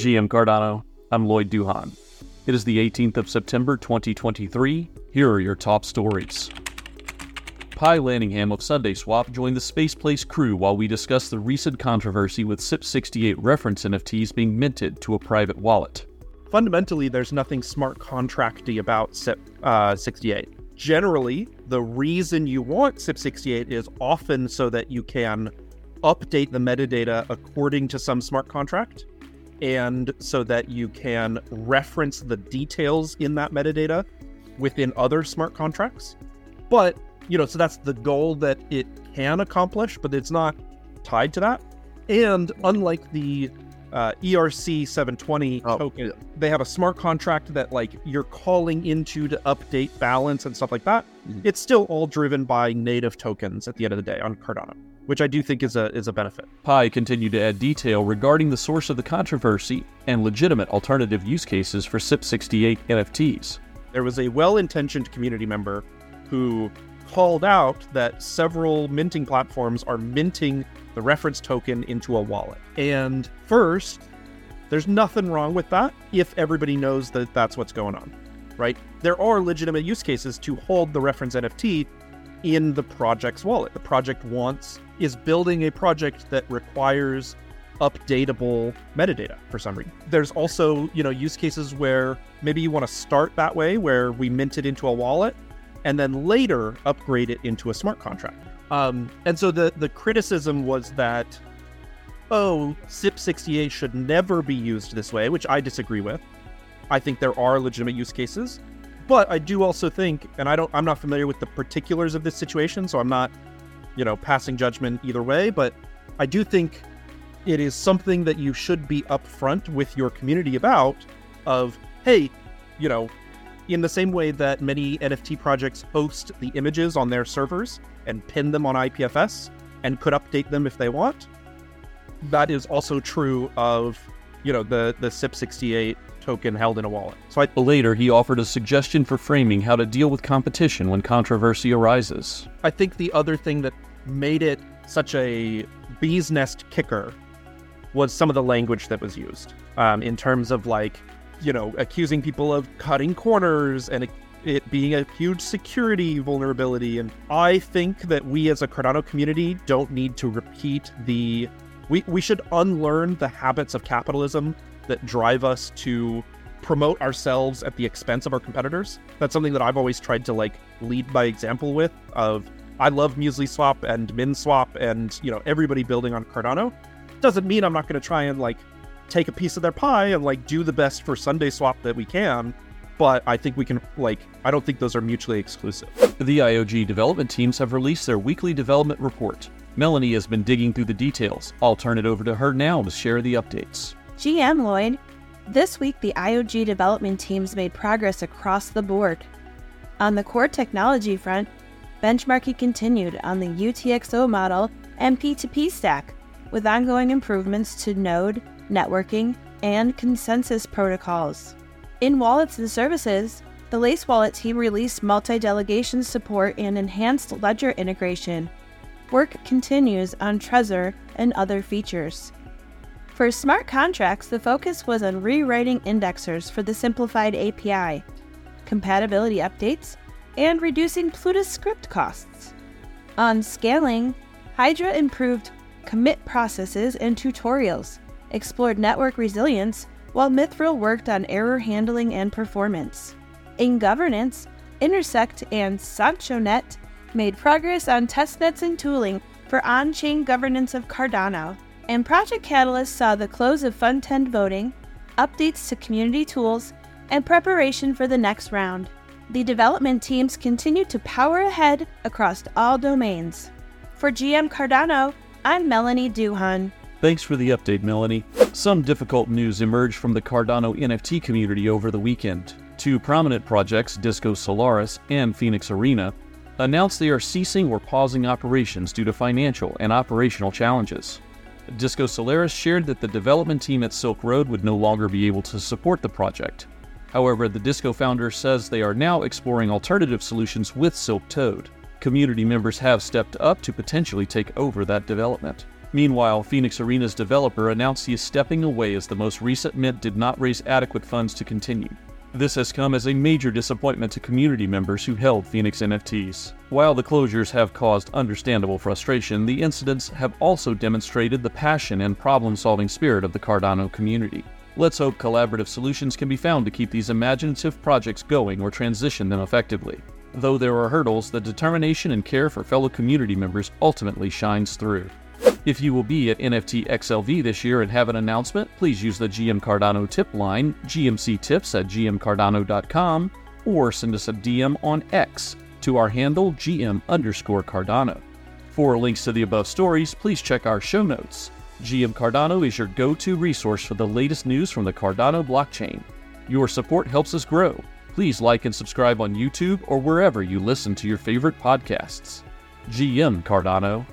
GM Cardano, I'm Lloyd Duhan. It is the 18th of September 2023. Here are your top stories. Pi Lanningham of SundaeSwap joined the Spaceplace crew while we discuss the recent controversy with CIP68 reference NFTs being minted to a private wallet. Fundamentally, there's nothing smart contracty about CIP68. Uh, Generally, the reason you want CIP68 is often so that you can update the metadata according to some smart contract and so that you can reference the details in that metadata within other smart contracts. But, you know, so that's the goal that it can accomplish, but it's not tied to that. And unlike the uh, ERC 720 oh, token, yeah. they have a smart contract that like you're calling into to update balance and stuff like that. Mm-hmm. It's still all driven by native tokens at the end of the day on Cardano which I do think is a is a benefit. Pi continued to add detail regarding the source of the controversy and legitimate alternative use cases for CIP68 NFTs. There was a well-intentioned community member who called out that several minting platforms are minting the reference token into a wallet. And first, there's nothing wrong with that if everybody knows that that's what's going on, right? There are legitimate use cases to hold the reference NFT in the project's wallet. The project wants is building a project that requires updatable metadata for some reason. There's also, you know, use cases where maybe you want to start that way where we mint it into a wallet and then later upgrade it into a smart contract. Um, and so the the criticism was that oh, SIP68 should never be used this way, which I disagree with. I think there are legitimate use cases. But I do also think, and I don't, I'm not familiar with the particulars of this situation, so I'm not, you know, passing judgment either way. But I do think it is something that you should be upfront with your community about. Of hey, you know, in the same way that many NFT projects host the images on their servers and pin them on IPFS and could update them if they want. That is also true of, you know, the the CIP68 token held in a wallet. So I, later, he offered a suggestion for framing how to deal with competition when controversy arises. I think the other thing that made it such a bee's nest kicker was some of the language that was used um, in terms of like, you know, accusing people of cutting corners and it, being a huge security vulnerability. And I think that we as a Cardano community don't need to repeat the. We, we should unlearn the habits of capitalism that drive us to promote ourselves at the expense of our competitors. That's something that I've always tried to like lead by example with of I love Muesli Swap and Min Swap and you know everybody building on Cardano. Doesn't mean I'm not going to try and like take a piece of their pie and like do the best for SundaeSwap that we can. But I think we can like I don't think those are mutually exclusive. The IOG development teams have released their weekly development report. Melanie has been digging through the details. I'll turn it over to her now to share the updates. GM Lloyd, this week the IOG development teams made progress across the board. On the core technology front, benchmarking continued on the UTXO model and P2P stack, with ongoing improvements to node, networking, and consensus protocols. In wallets and services, the Lace Wallet team released multi delegation support and enhanced ledger integration. Work continues on Trezor and other features. For smart contracts, the focus was on rewriting indexers for the simplified API, compatibility updates, and reducing Plutus script costs. On scaling, Hydra improved commit processes and tutorials, explored network resilience, while Mithril worked on error handling and performance. In governance, Intersect and SanchoNet made progress on testnets and tooling for on chain governance of Cardano and Project Catalyst saw the close of Fund10 voting, updates to community tools, and preparation for the next round. The development teams continue to power ahead across all domains. For GM Cardano, I'm Melanie Duhan. Thanks for the update, Melanie. Some difficult news emerged from the Cardano NFT community over the weekend. Two prominent projects, Disco Solaris and Phoenix Arena, announced they are ceasing or pausing operations due to financial and operational challenges. Disco Solaris shared that the development team at Silk Road would no longer be able to support the project. However, the Disco founder says they are now exploring alternative solutions with Silk Toad. Community members have stepped up to potentially take over that development. Meanwhile, Phoenix Arena's developer announced he is stepping away as the most recent mint did not raise adequate funds to continue. This has come as a major disappointment to community members who held Phoenix NFTs. While the closures have caused understandable frustration, the incidents have also demonstrated the passion and problem solving spirit of the Cardano community. Let's hope collaborative solutions can be found to keep these imaginative projects going or transition them effectively. Though there are hurdles, the determination and care for fellow community members ultimately shines through. If you will be at NFT XLV this year and have an announcement, please use the GM Cardano tip line, gmctips at gmcardano.com, or send us a DM on X to our handle gm underscore Cardano. For links to the above stories, please check our show notes. GM Cardano is your go to resource for the latest news from the Cardano blockchain. Your support helps us grow. Please like and subscribe on YouTube or wherever you listen to your favorite podcasts. GM Cardano.